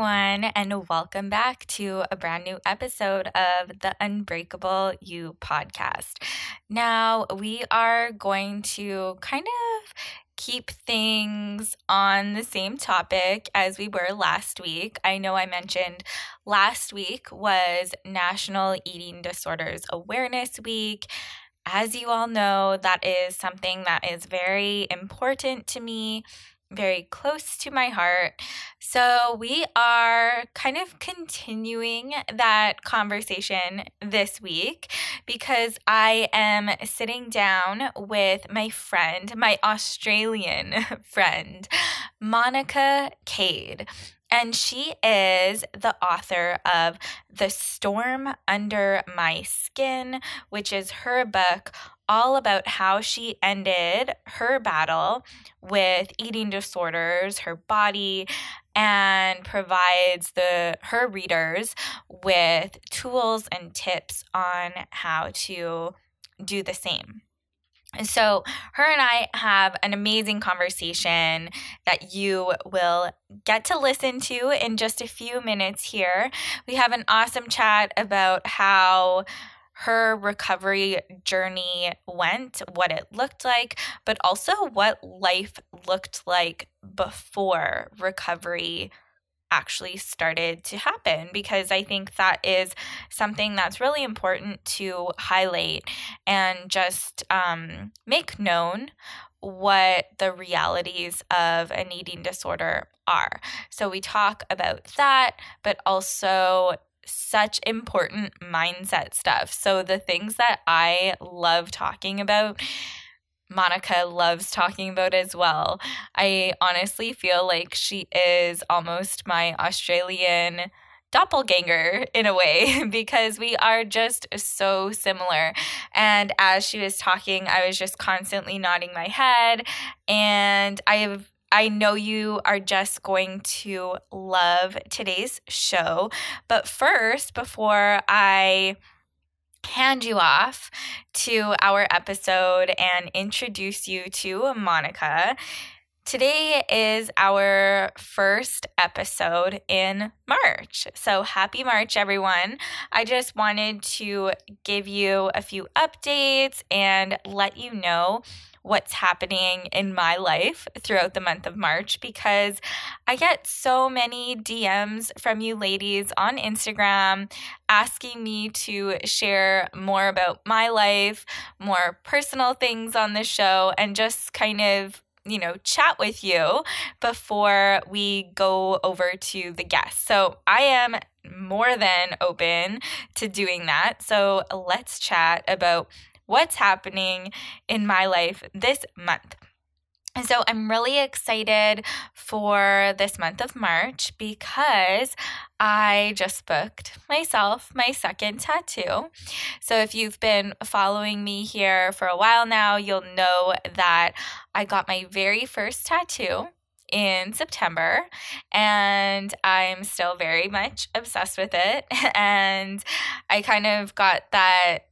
everyone, and welcome back to a brand new episode of the Unbreakable You podcast. Now, we are going to kind of keep things on the same topic as we were last week. I know I mentioned last week was National Eating Disorders Awareness Week. As you all know, that is something that is very important to me very close to my heart. So, we are kind of continuing that conversation this week because I am sitting down with my friend, my Australian friend, Monica Kade. And she is the author of The Storm Under My Skin, which is her book all about how she ended her battle with eating disorders, her body, and provides the her readers with tools and tips on how to do the same. And so, her and I have an amazing conversation that you will get to listen to in just a few minutes here. We have an awesome chat about how her recovery journey went, what it looked like, but also what life looked like before recovery actually started to happen because I think that is something that's really important to highlight and just um, make known what the realities of an eating disorder are. So we talk about that, but also such important mindset stuff. So, the things that I love talking about, Monica loves talking about as well. I honestly feel like she is almost my Australian doppelganger in a way because we are just so similar. And as she was talking, I was just constantly nodding my head. And I've I know you are just going to love today's show. But first, before I hand you off to our episode and introduce you to Monica, Today is our first episode in March. So happy March, everyone. I just wanted to give you a few updates and let you know what's happening in my life throughout the month of March because I get so many DMs from you ladies on Instagram asking me to share more about my life, more personal things on the show, and just kind of you know, chat with you before we go over to the guests. So I am more than open to doing that. So let's chat about what's happening in my life this month. And so I'm really excited for this month of March because I just booked myself my second tattoo. So if you've been following me here for a while now, you'll know that I got my very first tattoo in September and I'm still very much obsessed with it and I kind of got that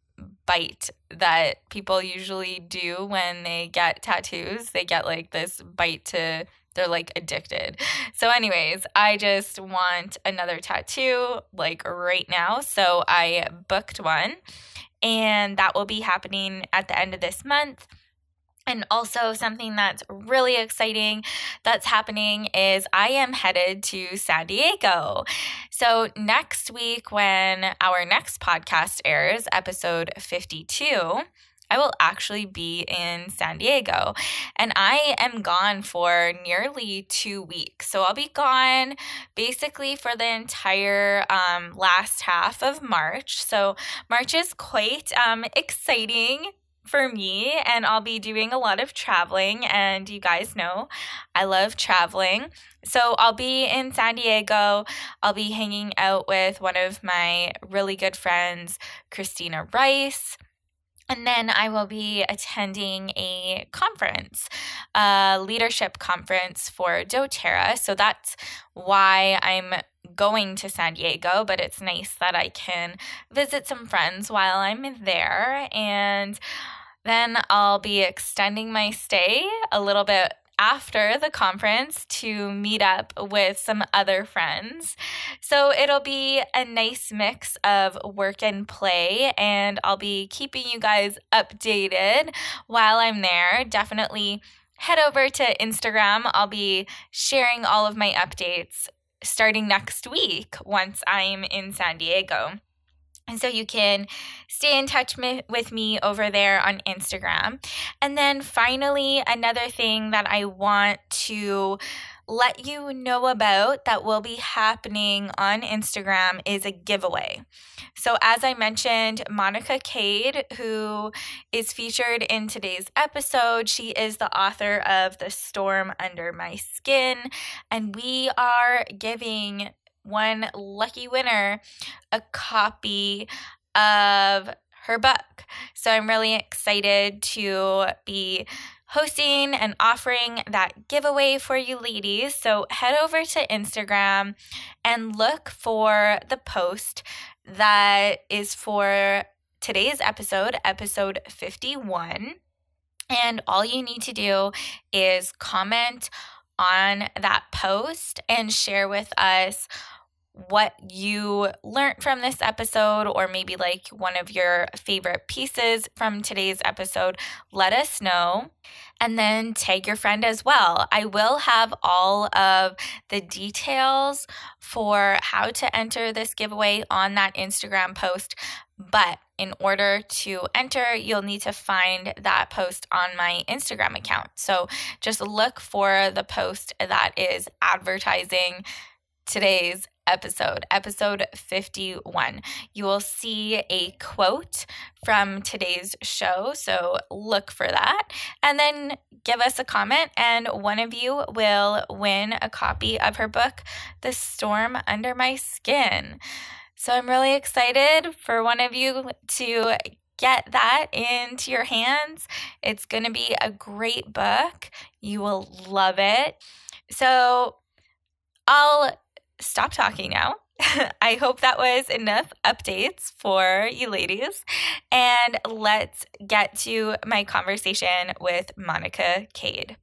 bite that people usually do when they get tattoos. They get like this bite to they're like addicted. So, anyways, I just want another tattoo like right now. So, I booked one, and that will be happening at the end of this month. And also, something that's really exciting that's happening is I am headed to San Diego. So, next week, when our next podcast airs, episode 52, I will actually be in San Diego and I am gone for nearly two weeks. So I'll be gone basically for the entire um, last half of March. So March is quite um, exciting for me, and I'll be doing a lot of traveling. And you guys know I love traveling. So I'll be in San Diego. I'll be hanging out with one of my really good friends, Christina Rice. And then I will be attending a conference, a leadership conference for doTERRA. So that's why I'm going to San Diego, but it's nice that I can visit some friends while I'm there. And then I'll be extending my stay a little bit after the conference to meet up with some other friends. So it'll be a nice mix of work and play, and I'll be keeping you guys updated while I'm there. Definitely head over to Instagram. I'll be sharing all of my updates starting next week once I'm in San Diego. And so you can stay in touch me, with me over there on Instagram. And then finally, another thing that I want to let you know about that will be happening on Instagram is a giveaway. So, as I mentioned, Monica Kade, who is featured in today's episode, she is the author of The Storm Under My Skin, and we are giving one lucky winner a copy of her book. So, I'm really excited to be hosting and offering that giveaway for you ladies. So head over to Instagram and look for the post that is for today's episode, episode 51. And all you need to do is comment on that post and share with us what you learned from this episode, or maybe like one of your favorite pieces from today's episode, let us know. And then tag your friend as well. I will have all of the details for how to enter this giveaway on that Instagram post. But in order to enter, you'll need to find that post on my Instagram account. So just look for the post that is advertising today's episode, episode 51. You will see a quote from today's show. So look for that and then give us a comment, and one of you will win a copy of her book, The Storm Under My Skin. So I'm really excited for one of you to get that into your hands. It's going to be a great book. You will love it. So I'll stop talking now. I hope that was enough updates for you ladies. And let's get to my conversation with Monica Kade.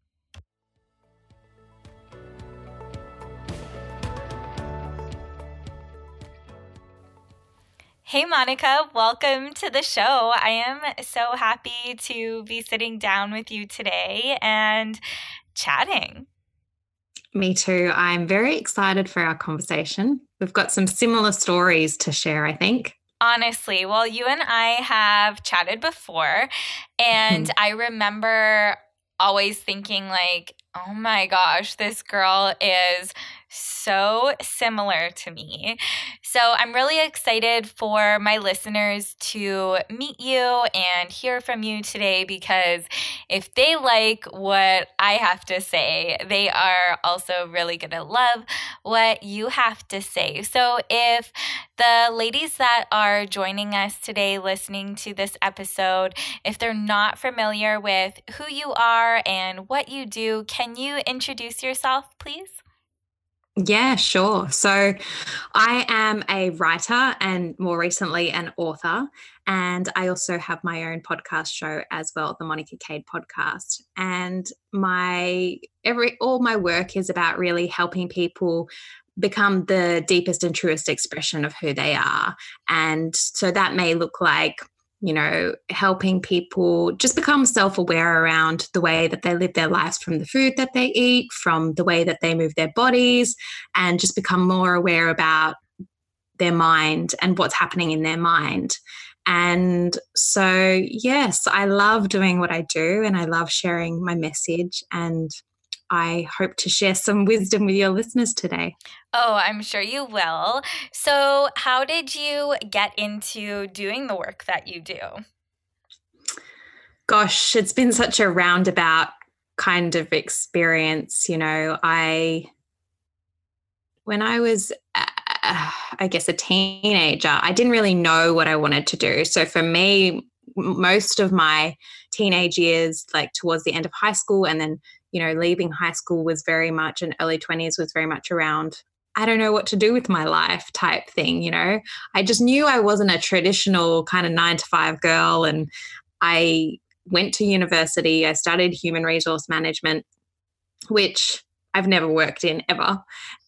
Hey, Monica, welcome to the show. I am so happy to be sitting down with you today and chatting. Me too. I'm very excited for our conversation. We've got some similar stories to share, I think. Honestly, well, you and I have chatted before, and mm-hmm. I remember always thinking, like, oh my gosh, this girl is so similar to me. So I'm really excited for my listeners to meet you and hear from you today because if they like what I have to say, they are also really going to love what you have to say. So if the ladies that are joining us today listening to this episode, if they're not familiar with who you are and what you do, can you introduce yourself, please? Yeah, sure. So I am a writer and more recently an author. And I also have my own podcast show as well, the Monica Kade podcast. And my every all my work is about really helping people become the deepest and truest expression of who they are. And so that may look like you know, helping people just become self aware around the way that they live their lives from the food that they eat, from the way that they move their bodies, and just become more aware about their mind and what's happening in their mind. And so, yes, I love doing what I do and I love sharing my message. And I hope to share some wisdom with your listeners today. Oh, I'm sure you will. So, how did you get into doing the work that you do? Gosh, it's been such a roundabout kind of experience. You know, I, when I was, uh, I guess, a teenager, I didn't really know what I wanted to do. So, for me, most of my teenage years, like towards the end of high school and then you know, leaving high school was very much, and early 20s was very much around I don't know what to do with my life type thing, you know. I just knew I wasn't a traditional kind of nine to five girl. And I went to university, I studied human resource management. which I've never worked in ever.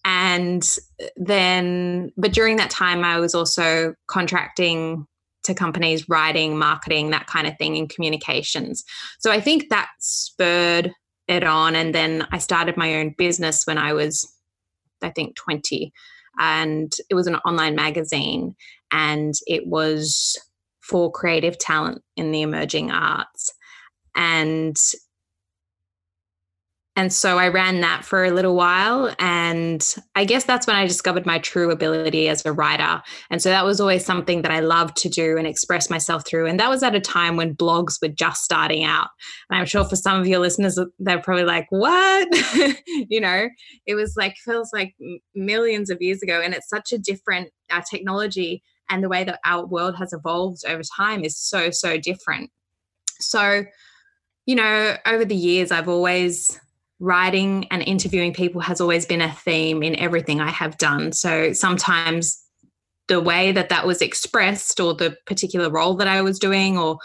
And then, but during that time, I was also contracting to companies, writing, marketing, that kind of thing in communications. So I think that spurred it on. And then I started my own business when I was, I think, 20. And it was an online magazine and it was for creative talent in the emerging arts. And and so I ran that for a little while. And I guess that's when I discovered my true ability as a writer. And so that was always something that I loved to do and express myself through. And that was at a time when blogs were just starting out. And I'm sure for some of your listeners, they're probably like, what? you know, it was like, feels like millions of years ago. And it's such a different uh, technology and the way that our world has evolved over time is so, so different. So, you know, over the years, I've always writing and interviewing people has always been a theme in everything I have done. So sometimes the way that that was expressed or the particular role that I was doing or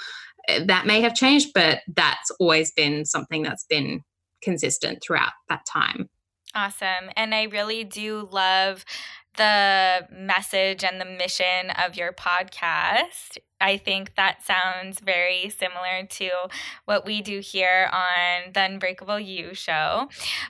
eh, that may have changed, but that's always been something that's been consistent throughout that time. Awesome. And I really do love the message and the mission of your podcast. I think that sounds very similar to what we do here on the Unbreakable You show.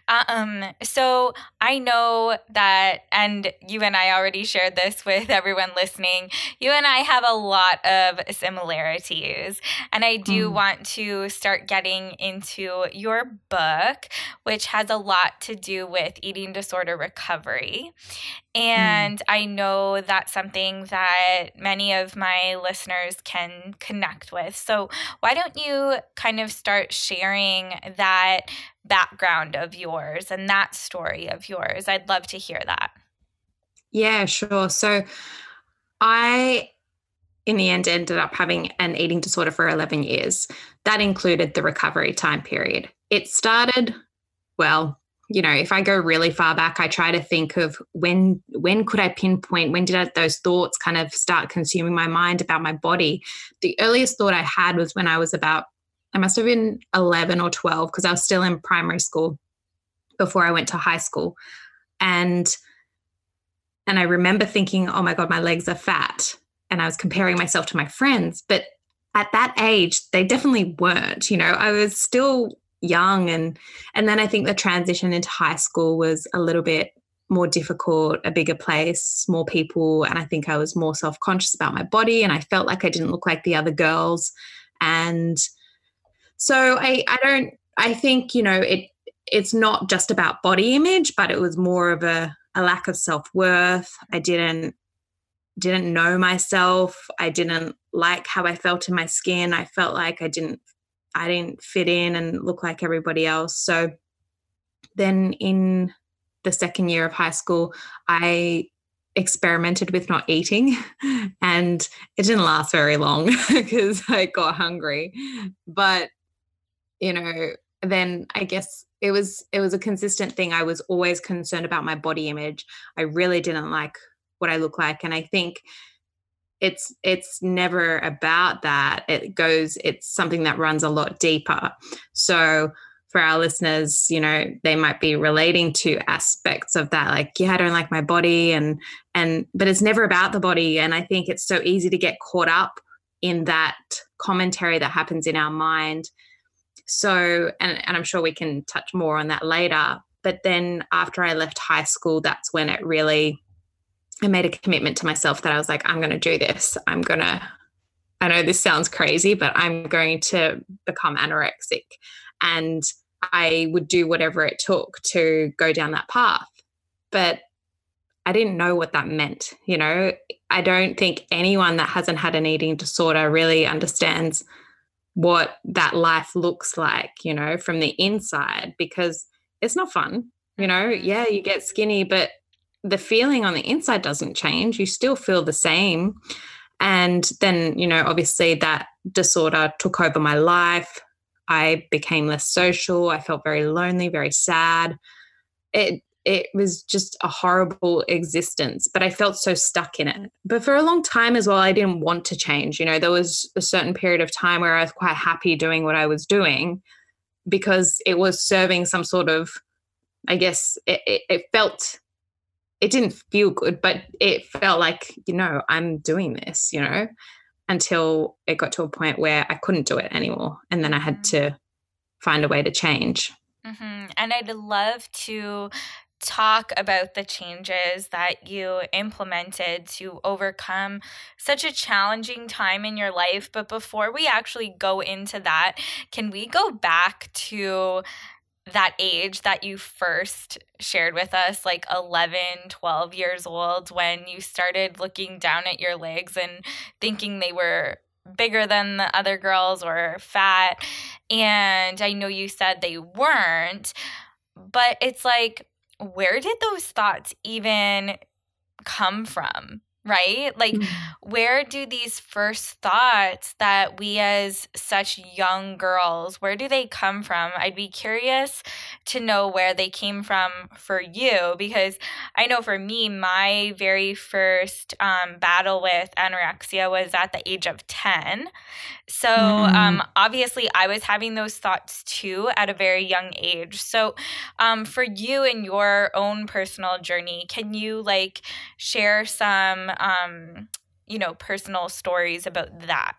Um, so I know that, and you and I already shared this with everyone listening, you and I have a lot of similarities. And I do mm. want to start getting into your book, which has a lot to do with eating disorder recovery. Mm. And mm. I know that's something that many of my listeners can connect with. So, why don't you kind of start sharing that background of yours and that story of yours? I'd love to hear that. Yeah, sure. So, I in the end ended up having an eating disorder for 11 years. That included the recovery time period. It started, well, you know if i go really far back i try to think of when when could i pinpoint when did I, those thoughts kind of start consuming my mind about my body? The earliest thought i had was when i was about i must have been 11 or 12 because i was still in primary school before i went to high school. And and i remember thinking oh my god my legs are fat. And i was comparing myself to my friends but at that age they definitely weren't you know? I was still young and and then I think the transition into high school was a little bit more difficult, a bigger place, more people, and I think I was more self-conscious about my body and I felt like I didn't look like the other girls and so I I don't I think, you know, it it's not just about body image, but it was more of a a lack of self-worth. I didn't didn't know myself. I didn't like how I felt in my skin. I felt like I didn't I didn't fit in and look like everybody else. So then in the second year of high school, I experimented with not eating and it didn't last very long because I got hungry. But, you know, then I guess it was it was a consistent thing. I was always concerned about my body image. I really didn't like what I look like. And I think it's it's never about that. It goes it's something that runs a lot deeper. So for our listeners you know they might be relating to aspects of that like yeah i don't like my body and and but it's never about the body. And i think it's so easy to get caught up in that commentary that happens in our mind. So and, and i'm sure we can touch more on that later. But then after i left high school that's when it really I made a commitment to myself that I was like, I'm going to do this. I'm going to, I know this sounds crazy, but I'm going to become anorexic. And I would do whatever it took to go down that path. But I didn't know what that meant. You know, I don't think anyone that hasn't had an eating disorder really understands what that life looks like, you know, from the inside because it's not fun. You know, yeah, you get skinny, but the feeling on the inside doesn't change. You still feel the same. And then, you know, obviously that disorder took over my life. I became less social. I felt very lonely, very sad. It it was just a horrible existence, but I felt so stuck in it. But for a long time as well, I didn't want to change. You know, there was a certain period of time where I was quite happy doing what I was doing because it was serving some sort of I guess it, it, it felt it didn't feel good, but it felt like, you know, I'm doing this, you know, until it got to a point where I couldn't do it anymore. And then I had to find a way to change. Mm-hmm. And I'd love to talk about the changes that you implemented to overcome such a challenging time in your life. But before we actually go into that, can we go back to that age that you first shared with us, like 11, 12 years old, when you started looking down at your legs and thinking they were bigger than the other girls or fat. And I know you said they weren't, but it's like, where did those thoughts even come from? Right? Like, mm-hmm. where do these first thoughts that we as such young girls, where do they come from? I'd be curious to know where they came from for you because I know for me, my very first um, battle with anorexia was at the age of 10. So, mm-hmm. um, obviously, I was having those thoughts too at a very young age. So, um, for you in your own personal journey, can you like share some um, you know, personal stories about that?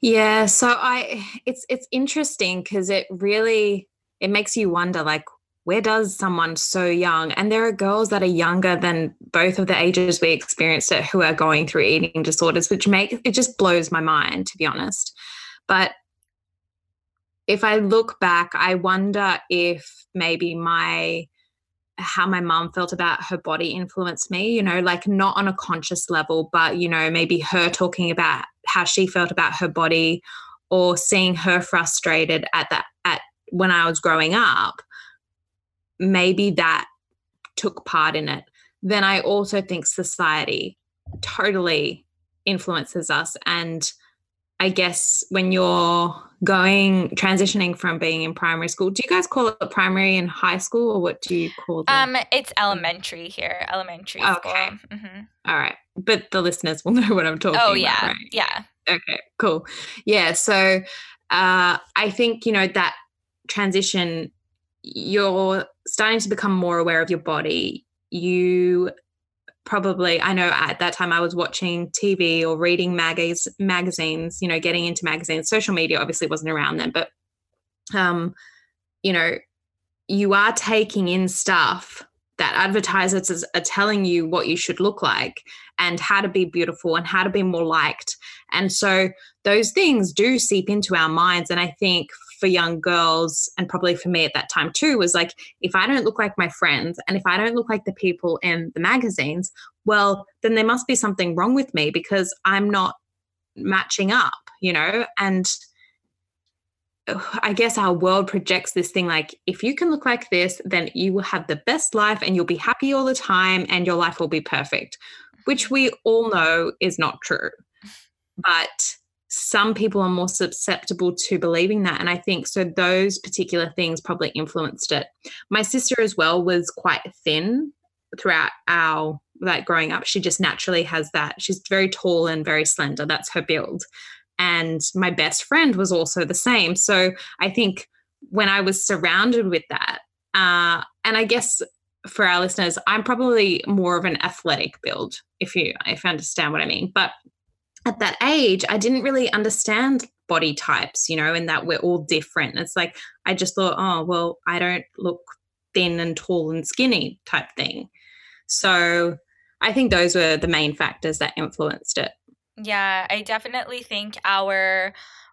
Yeah, so I it's it's interesting because it really it makes you wonder like where does someone so young and there are girls that are younger than both of the ages we experienced it who are going through eating disorders which make it just blows my mind to be honest but if i look back i wonder if maybe my how my mom felt about her body influenced me, you know, like not on a conscious level, but, you know, maybe her talking about how she felt about her body or seeing her frustrated at that, at when I was growing up, maybe that took part in it. Then I also think society totally influences us. And I guess when you're going transitioning from being in primary school. Do you guys call it primary and high school, or what do you call it? Um, it's elementary here, elementary okay. school. Mm-hmm. All right, but the listeners will know what I'm talking. About. Oh about, yeah, right? yeah. Okay, cool. Yeah, so uh, I think you know that transition. You're starting to become more aware of your body. You probably i know at that time i was watching tv or reading magaz- magazines you know getting into magazines. Social media obviously wasn't around then but um you know you are taking in stuff that advertisers are telling you what you should look like and how to be beautiful and how to be more liked. And so those things do seep into our minds. And i think for young girls and probably for me at that time too was like if i don't look like my friends and if i don't look like the people in the magazines well then there must be something wrong with me because i'm not matching up you know and I guess our world projects this thing like if you can look like this, then you will have the best life and you'll be happy all the time and your life will be perfect, which we all know is not true. But some people are more susceptible to believing that. And I think so, those particular things probably influenced it. My sister as well was quite thin throughout our like growing up. She just naturally has that. She's very tall and very slender. That's her build. And my best friend was also the same. So I think when I was surrounded with that, uh, and I guess for our listeners, I'm probably more of an athletic build, if you if you understand what I mean. But at that age, I didn't really understand body types, you know, and that we're all different. It's like I just thought, oh, well, I don't look thin and tall and skinny type thing. So I think those were the main factors that influenced it. Yeah, I definitely think our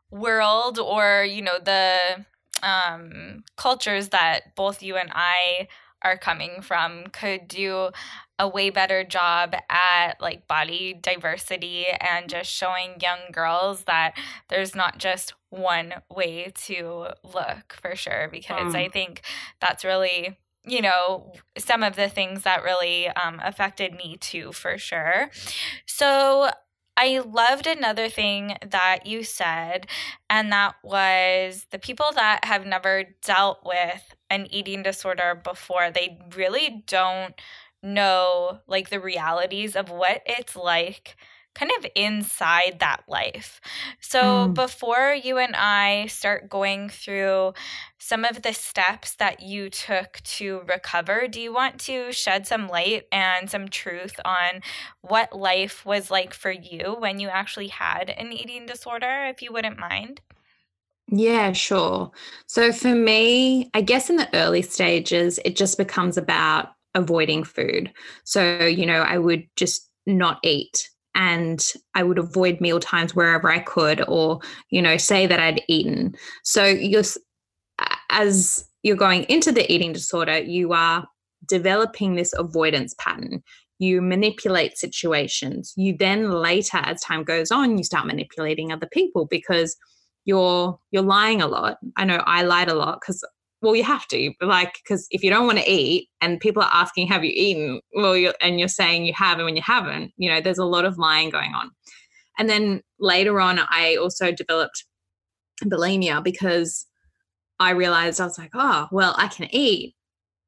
world or, you know, the um, cultures that both you and I are coming from could do a way better job at like body diversity and just showing young girls that there's not just one way to look for sure because mm. i think that's really you know some of the things that really um, affected me too for sure so I loved another thing that you said, and that was the people that have never dealt with an eating disorder before, they really don't know like the realities of what it's like kind of inside that life. So, mm. before you and I start going through some of the steps that you took to recover, do you want to shed some light and some truth on what life was like for you when you actually had an eating disorder, if you wouldn't mind? Yeah, sure. So for me, I guess in the early stages, it just becomes about avoiding food. So, you know, I would just not eat and I would avoid meal times wherever I could, or, you know, say that I'd eaten. So you're, as you're going into the eating disorder, you are developing this avoidance pattern. You manipulate situations. You then later, as time goes on, you start manipulating other people because you're you're lying a lot. I know I lied a lot because well, you have to, like, because if you don't want to eat and people are asking, have you eaten? Well, you're, and you're saying you have, and when you haven't, you know, there's a lot of lying going on. And then later on, I also developed bulimia because I realized I was like, oh, well, I can eat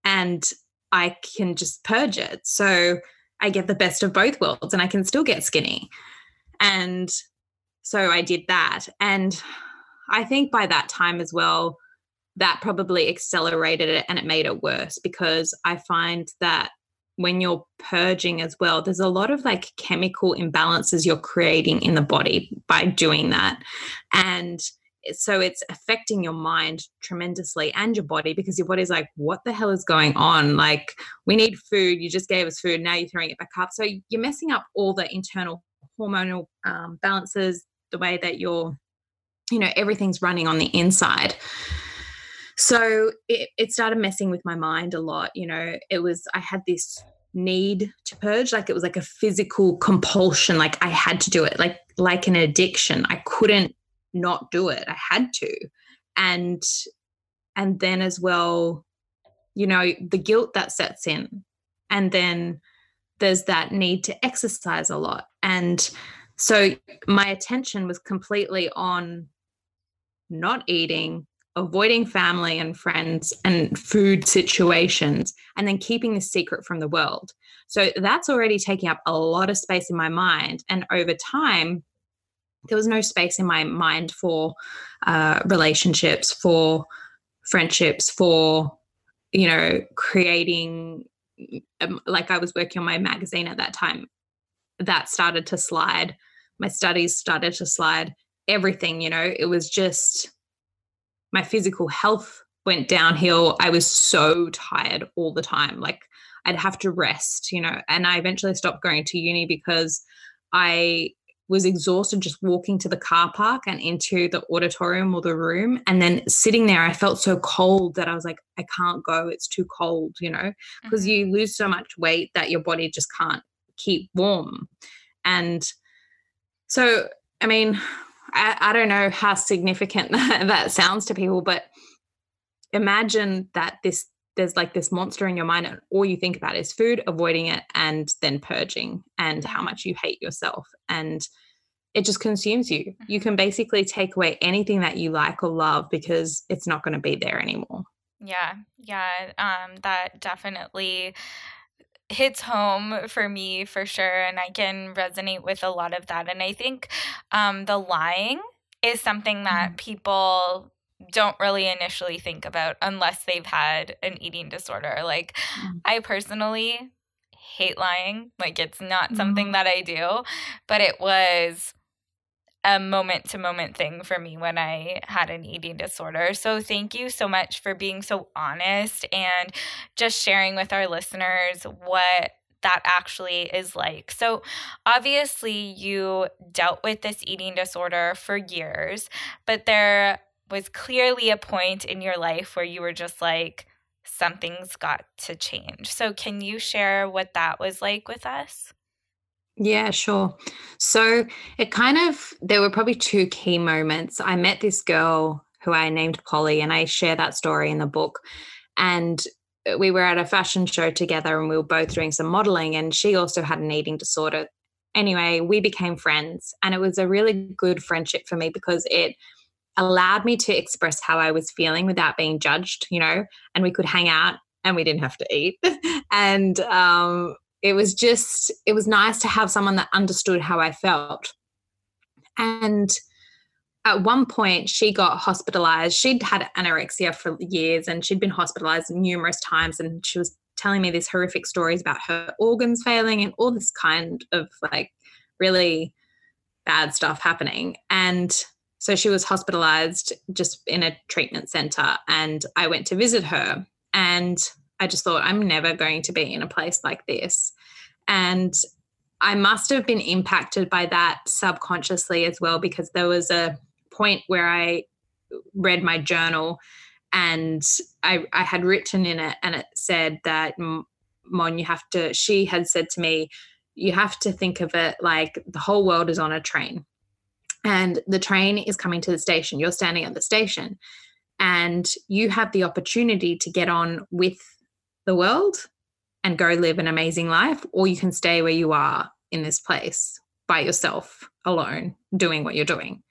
and I can just purge it. So I get the best of both worlds and I can still get skinny. And so I did that. And I think by that time as well, that probably accelerated it and it made it worse because I find that when you're purging as well, there's a lot of like chemical imbalances you're creating in the body by doing that. And so it's affecting your mind tremendously and your body because your body's like, what the hell is going on? Like, we need food. You just gave us food. Now you're throwing it back up. So you're messing up all the internal hormonal um, balances, the way that you're, you know, everything's running on the inside. So it, it started messing with my mind a lot you know. It was i had this need to purge like it was like a physical compulsion like i had to do it. Like like an addiction. I couldn't not do it. I had to. And and then as well you know the guilt that sets in. And then there's that need to exercise a lot. And so my attention was completely on not eating avoiding family and friends and food situations, and then keeping the secret from the world. So that's already taking up a lot of space in my mind. And over time, there was no space in my mind for uh, relationships, for friendships, for, you know, creating, um, like I was working on my magazine at that time. That started to slide. My studies started to slide. Everything, you know, it was just my physical health went downhill. I was so tired all the time. Like I'd have to rest, you know, and I eventually stopped going to uni because I was exhausted just walking to the car park and into the auditorium or the room. And then sitting there, I felt so cold that I was like, I can't go. It's too cold, you know, because mm-hmm. you lose so much weight that your body just can't keep warm. And so, I mean, I, I don't know how significant that sounds to people, but imagine that this there's like this monster in your mind and all you think about is food avoiding it and then purging and how much you hate yourself and it just consumes you. You can basically take away anything that you like or love because it's not going to be there anymore. Yeah yeah um that definitely hits home for me for sure and i can resonate with a lot of that and i think um, the lying is something that mm. people don't really initially think about unless they've had an eating disorder like mm. i personally hate lying like it's not something mm. that i do but it was a moment to moment thing for me when I had an eating disorder. So, thank you so much for being so honest and just sharing with our listeners what that actually is like. So, obviously, you dealt with this eating disorder for years, but there was clearly a point in your life where you were just like, something's got to change. So, can you share what that was like with us? Yeah, sure. So it kind of, there were probably two key moments. I met this girl who I named Polly, and I share that story in the book. And uh, we were at a fashion show together and we were both doing some modeling, and she also had an eating disorder. Anyway, we became friends, and it was a really good friendship for me because it allowed me to express how I was feeling without being judged, you know, and we could hang out and we didn't have to eat. and um, it was just it was nice to have someone that understood how I felt. And at one point she got hospitalized. She'd had anorexia for years and she'd been hospitalized numerous times and she was telling me these horrific stories about her organs failing and all this kind of like really bad stuff happening. And so she was hospitalized just in a treatment center. And I went to visit her. And I just thought, I'm never going to be in a place like this. And I must have been impacted by that subconsciously as well, because there was a point where I read my journal and I, I had written in it and it said that mon you have to she had said to me you have to think of it like the whole world is on a train and the train is coming to the station you're standing at the station and you have the opportunity to get on with the world and go live an amazing life or you can stay where you are in this place by yourself alone doing what you're doing.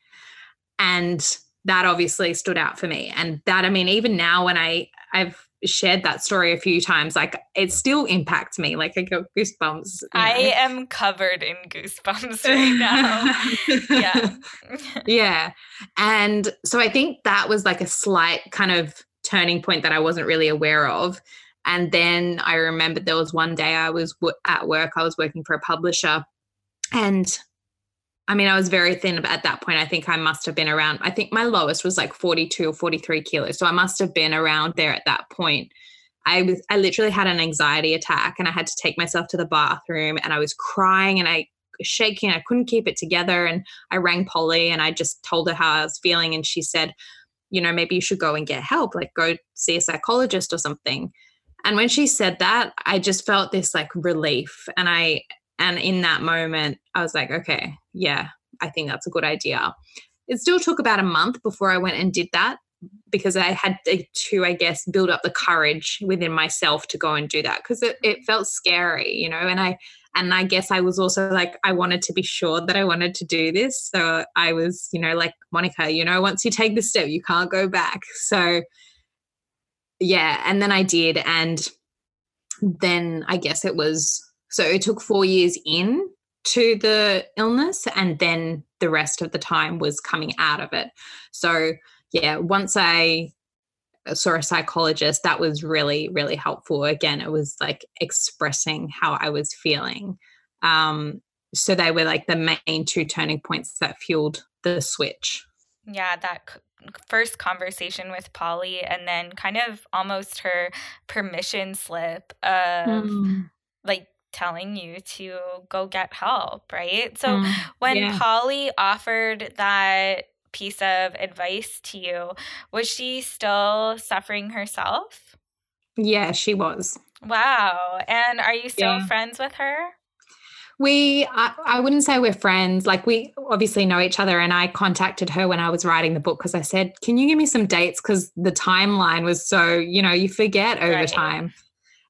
And that obviously stood out for me. And that i mean even now when i i've shared that story a few times like it still impacts me like i got goosebumps i am covered in goosebumps right now. Yeah. Yeah. And so i think that was like a slight kind of turning point that i wasn't really aware of and then i remembered there was one day i was w- at work i was working for a publisher and I mean, I was very thin at that point. I think I must have been around, I think my lowest was like 42 or 43 kilos. So I must have been around there at that point. I was, I literally had an anxiety attack and I had to take myself to the bathroom and I was crying and I shaking. I couldn't keep it together. And I rang Polly and I just told her how I was feeling. And she said, you know, maybe you should go and get help, like go see a psychologist or something. And when she said that, I just felt this like relief. And I, and in that moment, I was like, okay, yeah, I think that's a good idea. It still took about a month before I went and did that because I had to, I guess, build up the courage within myself to go and do that because it, it felt scary, you know. And I, and I guess I was also like, I wanted to be sure that I wanted to do this. So I was, you know, like, Monica, you know, once you take the step, you can't go back. So, yeah. And then I did. And then I guess it was so it took four years in to the illness, and then the rest of the time was coming out of it. So, yeah, once I saw a psychologist, that was really, really helpful. Again, it was like expressing how I was feeling. Um, so they were like the main two turning points that fueled the switch. Yeah, that first conversation with Polly, and then kind of almost her permission slip of mm. like telling you to go get help, right? So mm, when yeah. Polly offered that piece of advice to you, was she still suffering herself? Yeah, she was. Wow. And are you still yeah. friends with her? We, I, I, wouldn't say we're friends. Like, we obviously know each other. And I contacted her when I was writing the book because I said, Can you give me some dates? Because the timeline was so, you know, you forget over right. time.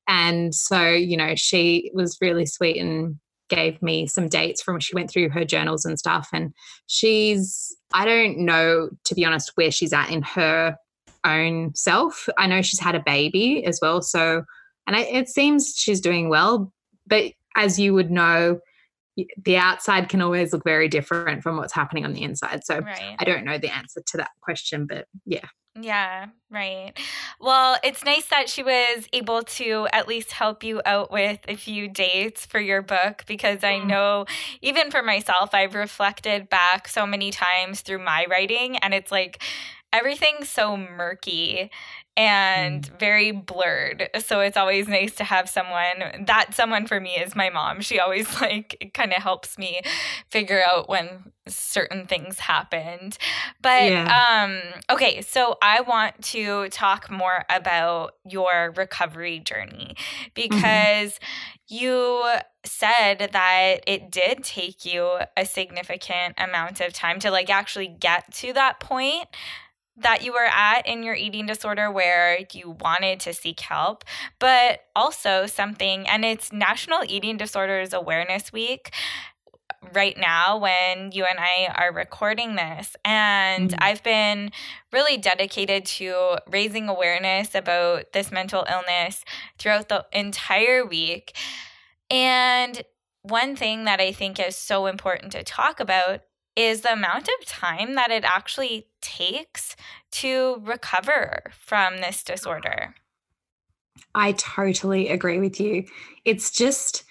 And so, you know, she was really sweet and gave me some dates from she went through her journals and stuff. And she's, I don't know, to be honest, where she's at in her own self. I know she's had a baby as well. So, and it seems she's doing well. But as you would know, the outside can always look very different from what's happening on the inside. So right. I don't know the answer to that question, but yeah. Yeah, right. Well, it's nice that she was able to at least help you out with a few dates for your book because I mm. know, even for myself, I've reflected back so many times through my writing and it's like everything's so murky and mm. very blurred. So it's always nice to have someone that someone for me is my mom. She always like kind of helps me figure out when certain things happened. But yeah. um okay, so I want to talk more about your recovery journey mm-hmm. because mm-hmm. you said that it did take you a significant amount of time to like actually get to that point that you were at in your eating disorder where you wanted to seek help, but also something, and it's National Eating Disorders Awareness Week right now when you and I are recording this. And mm-hmm. I've been really dedicated to raising awareness about this mental illness throughout the entire week. And one thing that I think is so important to talk about is the amount of time that it actually takes to recover from this disorder. I totally agree with you. It's just,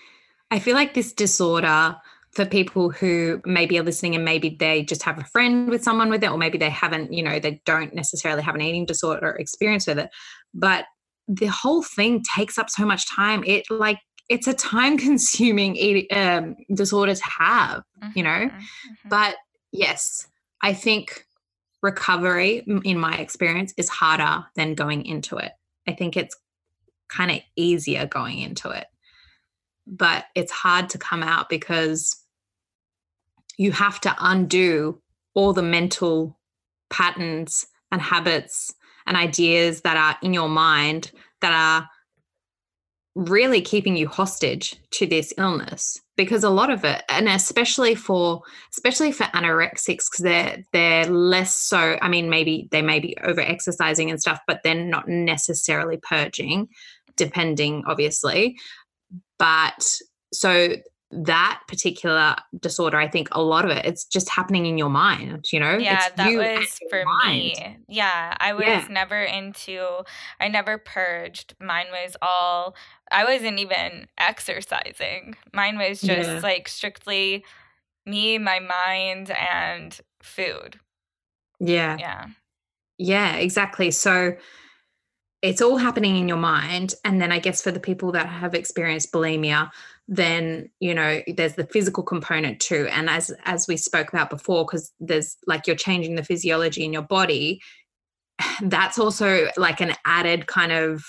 I feel like this disorder for people who maybe are listening and maybe they just have a friend with someone with it, or maybe they haven't, you know, they don't necessarily have an eating disorder experience with it. But the whole thing takes up so much time. It like it's a time consuming um, disorder to have, you know? Mm-hmm, mm-hmm. But yes, I think recovery, in my experience, is harder than going into it. I think it's kind of easier going into it. But it's hard to come out because you have to undo all the mental patterns and habits and ideas that are in your mind that are really keeping you hostage to this illness because a lot of it and especially for especially for anorexics because they're they're less so i mean maybe they may be over exercising and stuff but they're not necessarily purging depending obviously. But so that particular disorder, I think a lot of it, it's just happening in your mind, you know? Yeah, it's that was for mind. me. Yeah, I was yeah. never into, I never purged. Mine was all, I wasn't even exercising. Mine was just yeah. like strictly me, my mind, and food. Yeah. Yeah. Yeah, exactly. So, it's all happening in your mind. And then I guess for the people that have experienced bulimia, then you know there's the physical component too and as as we spoke about before because there's like you're changing the physiology in your body that's also like an added kind of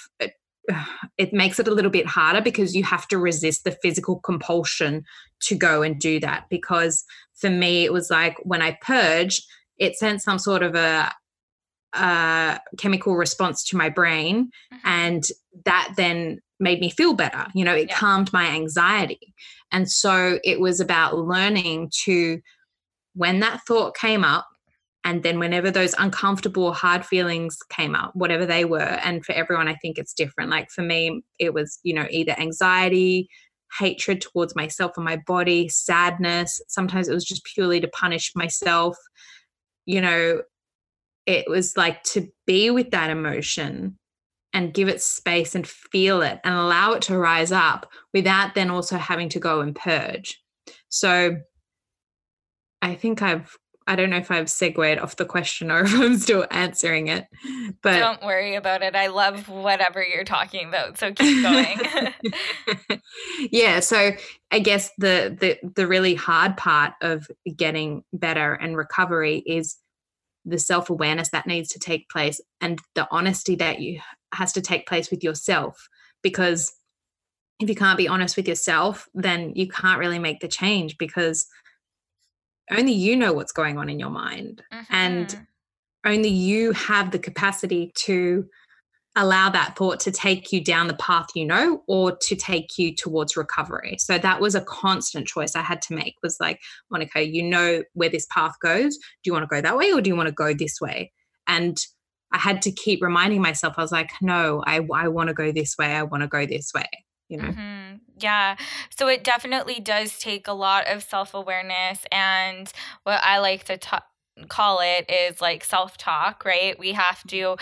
it makes it a little bit harder because you have to resist the physical compulsion to go and do that because for me it was like when i purged it sent some sort of a uh, chemical response to my brain mm-hmm. and that then made me feel better you know it yeah. calmed my anxiety. And so it was about learning to when that thought came up and then whenever those uncomfortable hard feelings came up whatever they were and for everyone i think it's different. Like for me it was you know either anxiety hatred towards myself and my body sadness. Sometimes it was just purely to punish myself. You know it was like to be with that emotion and give it space and feel it and allow it to rise up without then also having to go and purge. So I think I've I don't know if I've segued off the question or if I'm still answering it. But don't worry about it. I love whatever you're talking about. So keep going. yeah. So I guess the the the really hard part of getting better and recovery is the self awareness that needs to take place and the honesty that you has to take place with yourself because if you can't be honest with yourself then you can't really make the change because only you know what's going on in your mind mm-hmm. and only you have the capacity to allow that thought to take you down the path you know or to take you towards recovery. So that was a constant choice i had to make was like monica you know where this path goes. Do you want to go that way or do you want to go this way? And i had to keep reminding myself i was like no i, I want to go this way. I want to go this way you know? Mm-hmm. yeah. So it definitely does take a lot of self-awareness and what i like to talk call it is like self talk, right? We have to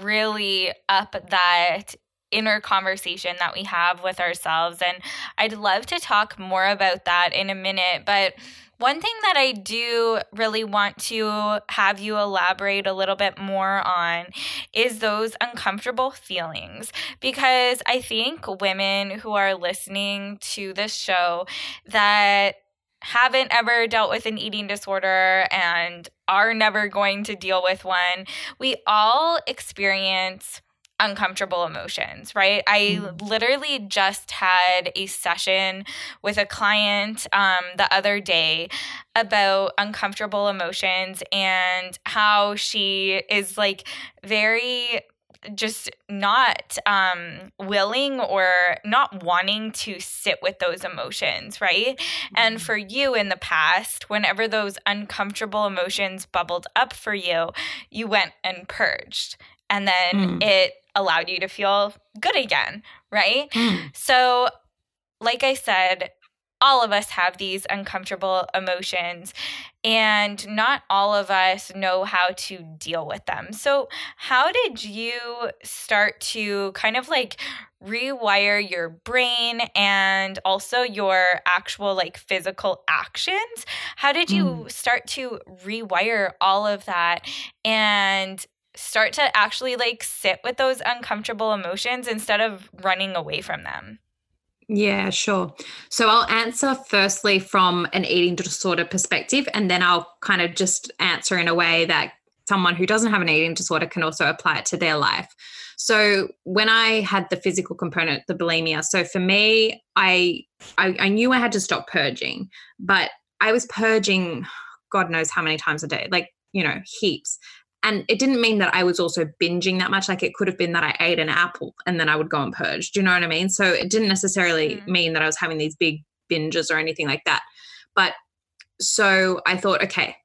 really up that inner conversation that we have with ourselves. And I'd love to talk more about that in a minute. But one thing that I do really want to have you elaborate a little bit more on is those uncomfortable feelings. Because I think women who are listening to this show that haven't ever dealt with an eating disorder and are never going to deal with one, we all experience uncomfortable emotions, right? I mm-hmm. literally just had a session with a client um, the other day about uncomfortable emotions and how she is like very just not um, willing or not wanting to sit with those emotions, right? Mm-hmm. And for you in the past, whenever those uncomfortable emotions bubbled up for you, you went and purged. And then mm. it allowed you to feel good again, right? Mm. So like I said, all of us have these uncomfortable emotions, and not all of us know how to deal with them. So, how did you start to kind of like rewire your brain and also your actual like physical actions? How did you mm. start to rewire all of that and start to actually like sit with those uncomfortable emotions instead of running away from them? Yeah, sure. So I'll answer firstly from an eating disorder perspective, and then I'll kind of just answer in a way that someone who doesn't have an eating disorder can also apply it to their life. So when I had the physical component, the bulimia, so for me, I, I, I knew I had to stop purging, but I was purging God knows how many times a day, like you know, heaps and it didn't mean that I was also binging that much. Like it could have been that I ate an apple and then I would go and purge. Do you know what I mean? So it didn't necessarily mm. mean that I was having these big binges or anything like that. But so I thought, okay,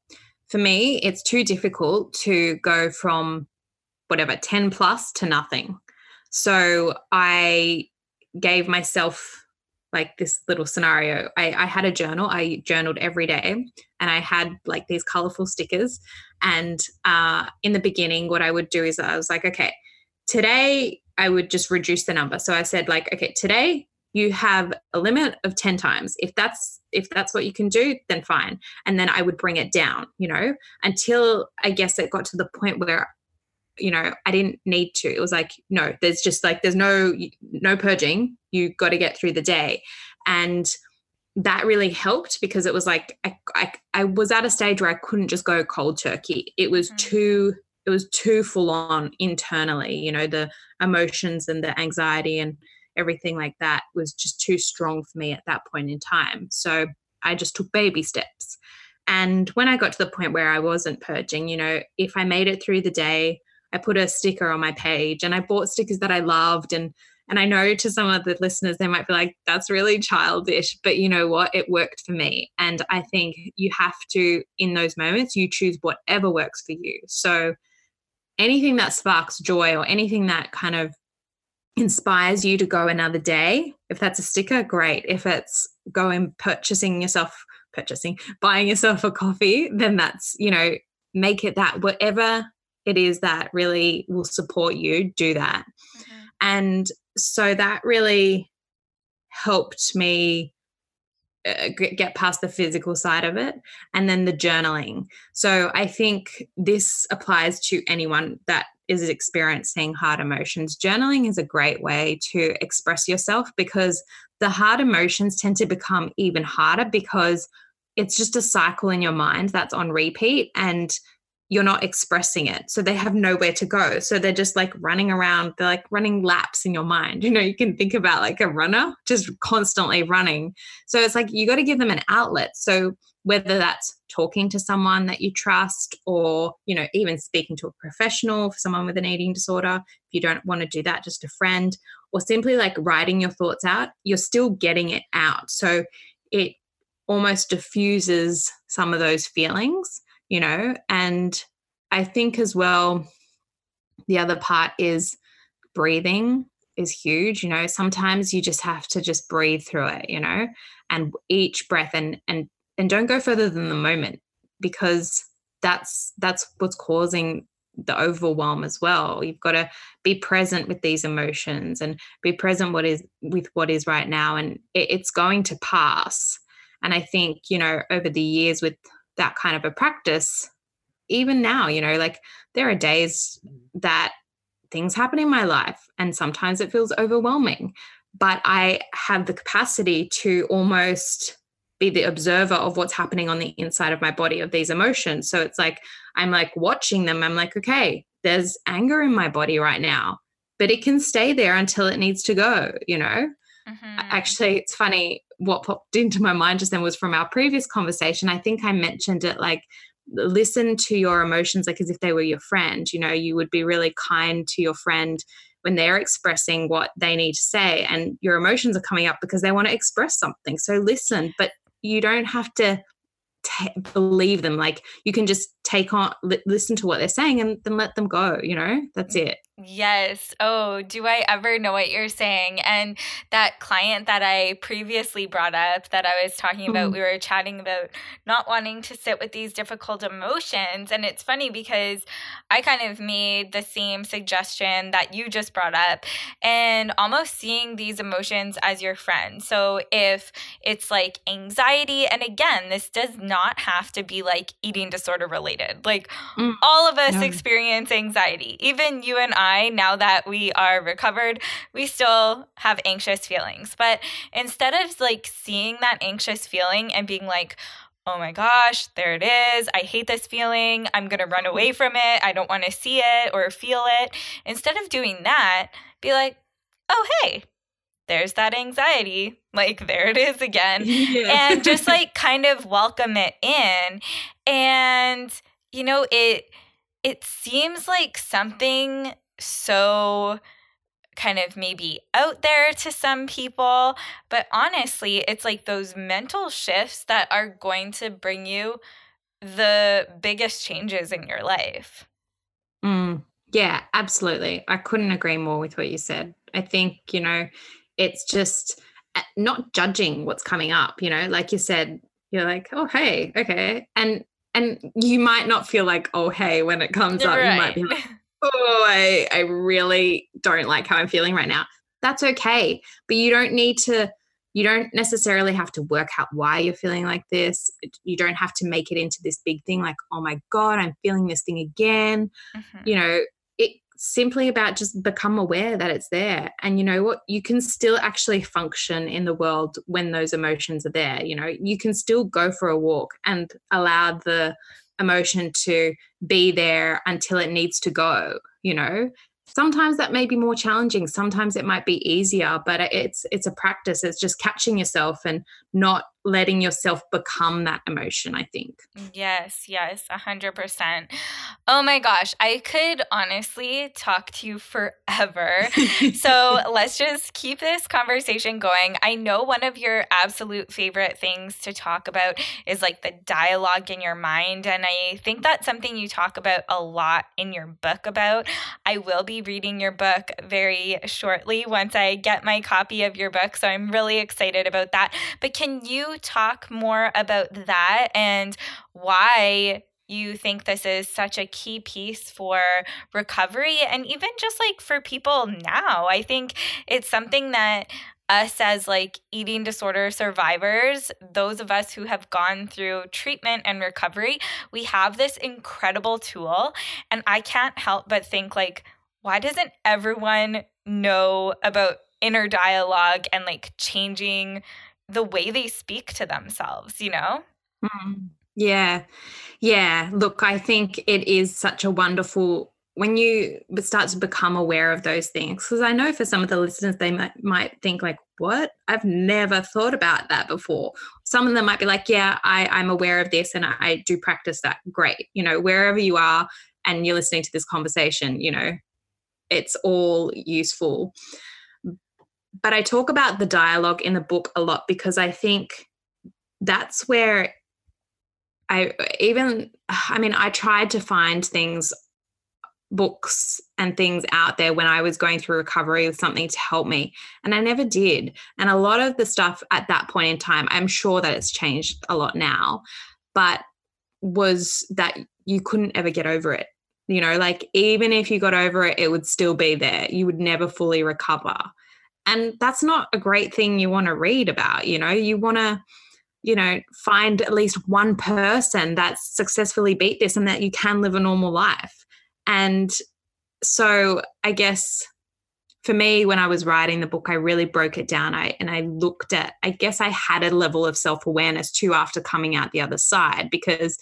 for me, it's too difficult to go from whatever 10 plus to nothing. So I gave myself like this little scenario. I, I had a journal. I journaled every day and I had like these colorful stickers. And uh, in the beginning, what I would do is I was like, okay, today I would just reduce the number. So I said, like, okay, today you have a limit of 10 times if that's if that's what you can do then fine and then i would bring it down you know until i guess it got to the point where you know i didn't need to. It was like no there's just like there's no no purging. You got to get through the day. And that really helped because it was like I, I, I was at a stage where i couldn't just go cold turkey. It was mm-hmm. too it was too full on internally you know the emotions and the anxiety and everything like that was just too strong for me at that point in time. So i just took baby steps. And when i got to the point where i wasn't purging you know if i made it through the day I put a sticker on my page and I bought stickers that I loved. And and I know to some of the listeners they might be like that's really childish but you know what? It worked for me. And I think you have to in those moments you choose whatever works for you. So anything that sparks joy or anything that kind of inspires you to go another day if that's a sticker great. If it's going purchasing yourself purchasing buying yourself a coffee then that's you know make it that. Whatever it is that really will support you, do that. Mm-hmm. And so that really helped me uh, get past the physical side of it and then the journaling. So I think this applies to anyone that is experiencing hard emotions. Journaling is a great way to express yourself because the hard emotions tend to become even harder because it's just a cycle in your mind that's on repeat and you're not expressing it. So they have nowhere to go. So they're just like running around, they're like running laps in your mind. You know, you can think about like a runner just constantly running. So it's like you got to give them an outlet. So whether that's talking to someone that you trust or, you know, even speaking to a professional for someone with an eating disorder, if you don't want to do that, just a friend, or simply like writing your thoughts out, you're still getting it out. So it almost diffuses some of those feelings you know and i think as well the other part is breathing is huge you know sometimes you just have to just breathe through it you know and each breath and and and don't go further than the moment because that's that's what's causing the overwhelm as well. You've got to be present with these emotions and be present what is with what is right now and it, it's going to pass. And i think you know over the years with that kind of a practice even now you know like there are days that things happen in my life and sometimes it feels overwhelming but i have the capacity to almost be the observer of what's happening on the inside of my body of these emotions. So it's like i'm like watching them. I'm like okay there's anger in my body right now but it can stay there until it needs to go you know mm-hmm. actually it's funny what popped into my mind just then was from our previous conversation. I think I mentioned it like listen to your emotions like as if they were your friend. You know, you would be really kind to your friend when they're expressing what they need to say, and your emotions are coming up because they want to express something. So listen, but you don't have to t- believe them. Like you can just take on, li- listen to what they're saying, and then let them go. You know, that's it. Yes. Oh, do I ever know what you're saying? And that client that I previously brought up that I was talking about, mm-hmm. we were chatting about not wanting to sit with these difficult emotions. And it's funny because I kind of made the same suggestion that you just brought up and almost seeing these emotions as your friend. So if it's like anxiety, and again, this does not have to be like eating disorder related. Like mm. all of us experience anxiety, even you and I I, now that we are recovered, we still have anxious feelings. But instead of like seeing that anxious feeling and being like, oh my gosh, there it is. I hate this feeling. I'm going to run away from it. I don't want to see it or feel it. Instead of doing that, be like, oh, hey, there's that anxiety. Like, there it is again. Yeah. and just like kind of welcome it in. And, you know, it, it seems like something so kind of maybe out there to some people, but honestly, it's like those mental shifts that are going to bring you the biggest changes in your life. Mm, yeah, absolutely. I couldn't agree more with what you said. I think, you know, it's just eh, not judging what's coming up, you know, like you said, you're like, oh, hey, okay. And, and you might not feel like, oh, hey, when it comes up, you might be like, oh, I, I really don't like how I'm feeling right now. That's okay. But you don't need to, you don't necessarily have to work out why you're feeling like this. You don't have to make it into this big thing like, oh my God, I'm feeling this thing again. Mm-hmm. You know, it's simply about just become aware that it's there. And you know what? You can still actually function in the world when those emotions are there. You know, you can still go for a walk and allow the emotion to be there until it needs to go you know? Sometimes that may be more challenging sometimes it might be easier but it's it's a practice it's just catching yourself and not letting yourself become that emotion, I think. Yes, yes, 100%. Oh my gosh, I could honestly talk to you forever. so let's just keep this conversation going. I know one of your absolute favorite things to talk about is like the dialogue in your mind. And I think that's something you talk about a lot in your book about. I will be reading your book very shortly once I get my copy of your book. So I'm really excited about that. But can you talk more about that and why you think this is such a key piece for recovery and even just like for people now? I think it's something that us as like eating disorder survivors, those of us who have gone through treatment and recovery, we have this incredible tool. And I can't help but think, like, why doesn't everyone know about inner dialogue and like changing the way they speak to themselves, you know? Mm. Yeah. Yeah. Look, I think it is such a wonderful when you start to become aware of those things because i know for some of the listeners they might, might think like what i've never thought about that before some of them might be like yeah I, i'm aware of this and I, I do practice that great you know wherever you are and you're listening to this conversation you know it's all useful but I talk about the dialogue in the book a lot because I think that's where I even, I mean, I tried to find things, books and things out there when I was going through recovery with something to help me. And I never did. And a lot of the stuff at that point in time, I'm sure that it's changed a lot now, but was that you couldn't ever get over it. You know, like even if you got over it, it would still be there. You would never fully recover. And that's not a great thing you want to read about. You know, you want to, you know, find at least one person that's successfully beat this and that you can live a normal life. And so I guess for me when i was writing the book i really broke it down i and i looked at i guess i had a level of self-awareness too after coming out the other side because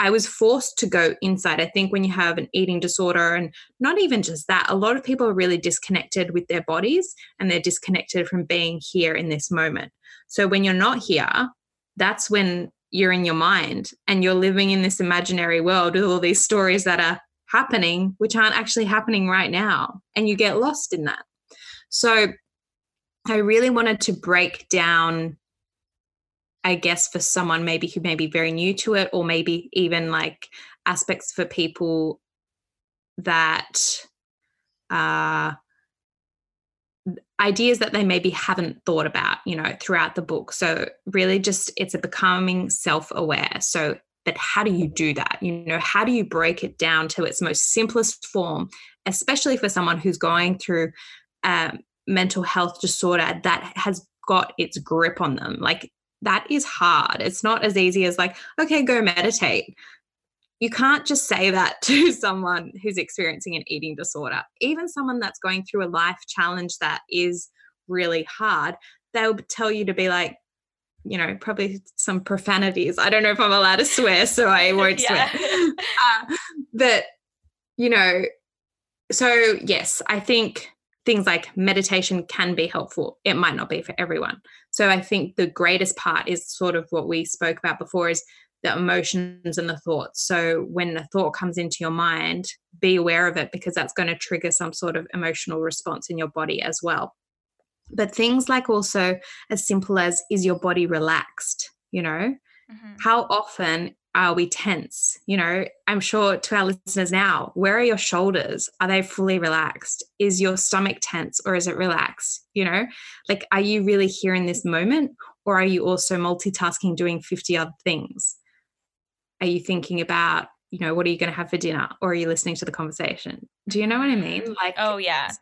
I was forced to go inside. I think when you have an eating disorder, and not even just that, a lot of people are really disconnected with their bodies and they're disconnected from being here in this moment. So when you're not here, that's when you're in your mind and you're living in this imaginary world with all these stories that are happening, which aren't actually happening right now. And you get lost in that. So I really wanted to break down I guess for someone maybe who may be very new to it, or maybe even like aspects for people that uh, ideas that they maybe haven't thought about, you know, throughout the book. So really just it's a becoming self-aware. So but how do you do that? You know, how do you break it down to its most simplest form, especially for someone who's going through um, mental health disorder that has got its grip on them? Like that is hard. It's not as easy as like, okay, go meditate you can't just say that to someone who's experiencing an eating disorder. Even someone that's going through a life challenge that is really hard, they'll tell you to be like, you know, probably some profanities. I don't know if I'm allowed to swear, so I won't swear. Uh, but, you know, so yes, I think things like meditation can be helpful. It might not be for everyone. So I think the greatest part is sort of what we spoke about before is the emotions and the thoughts. So when the thought comes into your mind, be aware of it because that's going to trigger some sort of emotional response in your body as well. But things like also as simple as is your body relaxed? You know, mm-hmm. how often are we tense? You know, I'm sure to our listeners now, where are your shoulders? Are they fully relaxed? Is your stomach tense or is it relaxed? You know, like, are you really here in this moment or are you also multitasking doing 50 other things? are you thinking about you know what are you going to have for dinner or are you listening to the conversation do you know what i mean mm. like oh yeah so,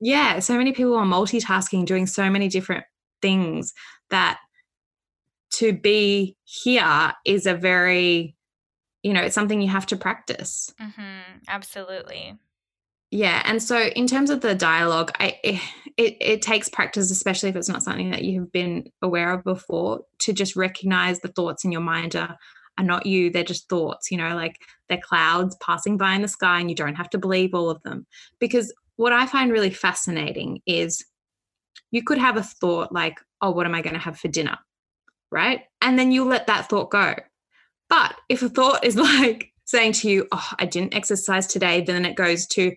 yeah so many people are multitasking doing so many different things that to be here is a very you know it's something you have to practice mm-hmm. absolutely yeah and so in terms of the dialogue i it, it, it takes practice especially if it's not something that you've been aware of before to just recognize the thoughts in your mind are are not you, they're just thoughts, you know, like they're clouds passing by in the sky and you don't have to believe all of them. Because what I find really fascinating is you could have a thought like, oh, what am I going to have for dinner? Right. And then you let that thought go. But if a thought is like saying to you, oh, I didn't exercise today, then it goes to,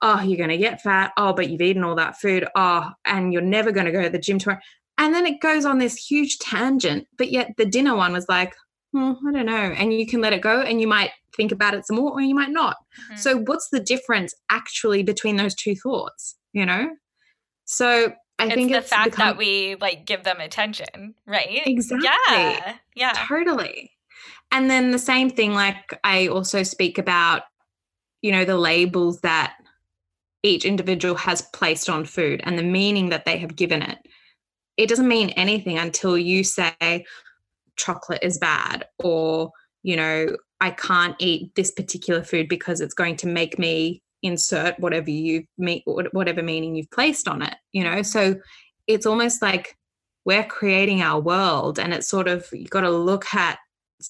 oh, you're going to get fat. Oh, but you've eaten all that food. Oh, and you're never going to go to the gym tomorrow. And then it goes on this huge tangent. But yet the dinner one was like, well, I don't know. And you can let it go and you might think about it some more or you might not. Mm-hmm. So, what's the difference actually between those two thoughts? You know? So, I it's think the it's fact become... that we like give them attention, right? Exactly. Yeah. Yeah. Totally. And then the same thing, like I also speak about, you know, the labels that each individual has placed on food and the meaning that they have given it. It doesn't mean anything until you say, chocolate is bad or you know i can't eat this particular food because it's going to make me insert whatever you mean whatever meaning you've placed on it you know? So it's almost like we're creating our world and it's sort of you got to look at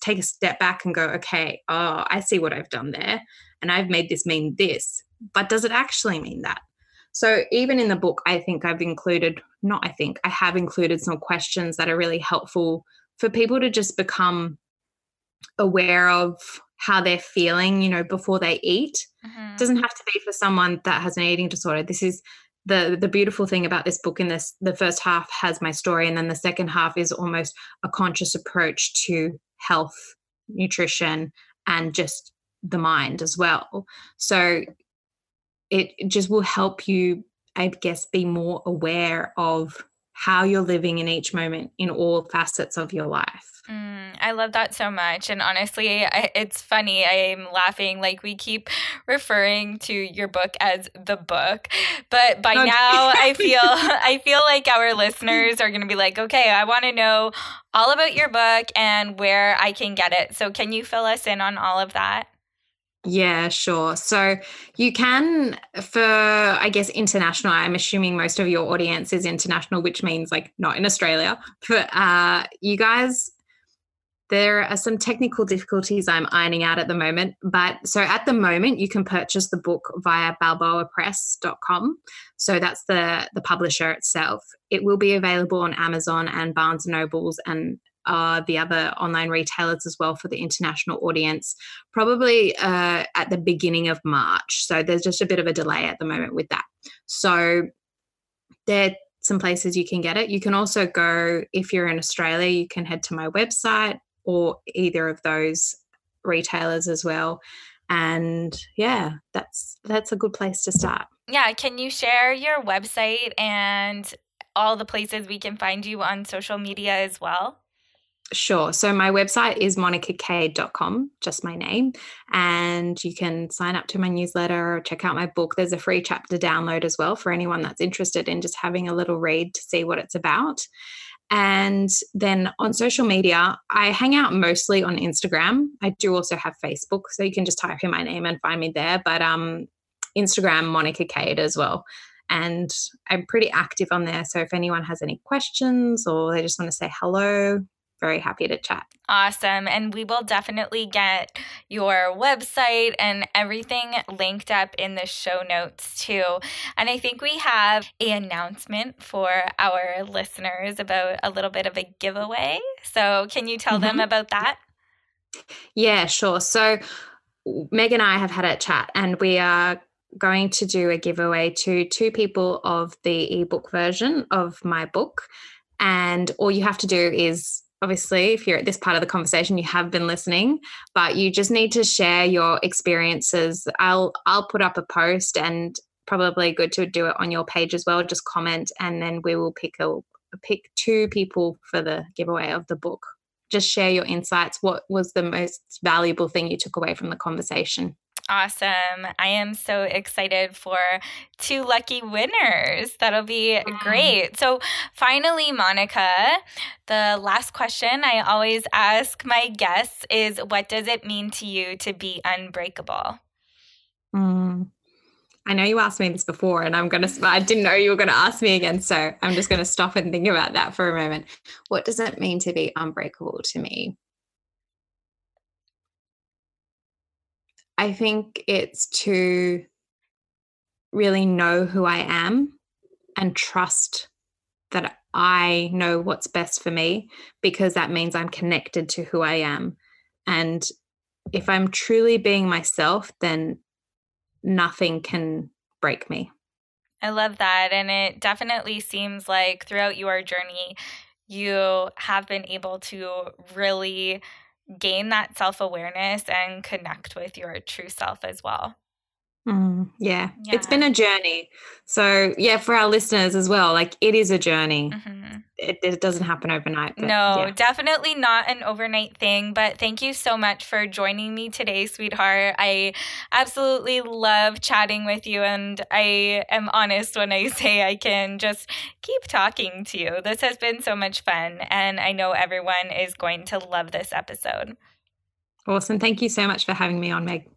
take a step back and go okay oh i see what i've done there and i've made this mean this but does it actually mean that? So even in the book i think i've included not i think i have included some questions that are really helpful for people to just become aware of how they're feeling, you know, before they eat. Mm-hmm. It doesn't have to be for someone that has an eating disorder. This is the the beautiful thing about this book in this the first half has my story and then the second half is almost a conscious approach to health, nutrition and just the mind as well. So it just will help you I guess be more aware of how you're living in each moment in all facets of your life. Mm, I love that so much. And honestly, I, it's funny. I'm laughing like we keep referring to your book as the book, but by now I feel I feel like our listeners are going to be like, "Okay, I want to know all about your book and where I can get it." So, can you fill us in on all of that? Yeah, sure. So you can, for I guess international. I'm assuming most of your audience is international, which means like not in Australia. But uh, you guys, there are some technical difficulties I'm ironing out at the moment. But so at the moment, you can purchase the book via balboapress.com. So that's the the publisher itself. It will be available on Amazon and Barnes and Nobles and uh, the other online retailers as well for the international audience, probably uh, at the beginning of March. So there's just a bit of a delay at the moment with that. So there are some places you can get it. You can also go, if you're in Australia, you can head to my website or either of those retailers as well And yeah, that's that's a good place to start. Yeah, can you share your website and all the places we can find you on social media as well? Sure. So my website is monicakade.com, just my name. And you can sign up to my newsletter or check out my book. There's a free chapter download as well for anyone that's interested in just having a little read to see what it's about. And then on social media, I hang out mostly on Instagram. I do also have Facebook, so you can just type in my name and find me there. But um, Instagram, Monica Kade as well. And I'm pretty active on there. So if anyone has any questions or they just want to say hello, very happy to chat. Awesome. And we will definitely get your website and everything linked up in the show notes too. And I think we have a announcement for our listeners about a little bit of a giveaway. So can you tell mm-hmm. them about that? Yeah, sure. So Meg and I have had a chat and we are going to do a giveaway to two people of the ebook version of my book. And all you have to do is obviously if you're at this part of the conversation you have been listening but you just need to share your experiences. I'll i'll put up a post and probably good to do it on your page as well. Just comment and then we will pick a pick two people for the giveaway of the book. Just share your insights. What was the most valuable thing you took away from the conversation Awesome. I am so excited for two lucky winners. That'll be great. So, finally, Monica, the last question I always ask my guests is what does it mean to you to be unbreakable? Mm. I know you asked me this before, and I'm going to, I didn't know you were going to ask me again. So, I'm just going to stop and think about that for a moment. What does it mean to be unbreakable to me? I think it's to really know who I am and trust that I know what's best for me because that means I'm connected to who I am. And if I'm truly being myself, then nothing can break me. I love that. And it definitely seems like throughout your journey, you have been able to really gain that self awareness and connect with your true self as well. Mm, yeah. yeah. it's been a journey. So, yeah, for our listeners as well, like it is a journey. Mm-hmm. It, it, doesn't happen overnight. No, yeah. definitely not an overnight thing. But thank you so much for joining me today, sweetheart. I absolutely love chatting with you. And I am honest when I say I can just keep talking to you. This has been so much fun. And I know everyone is going to love this episode. Awesome. Thank you so much for having me on, Meg.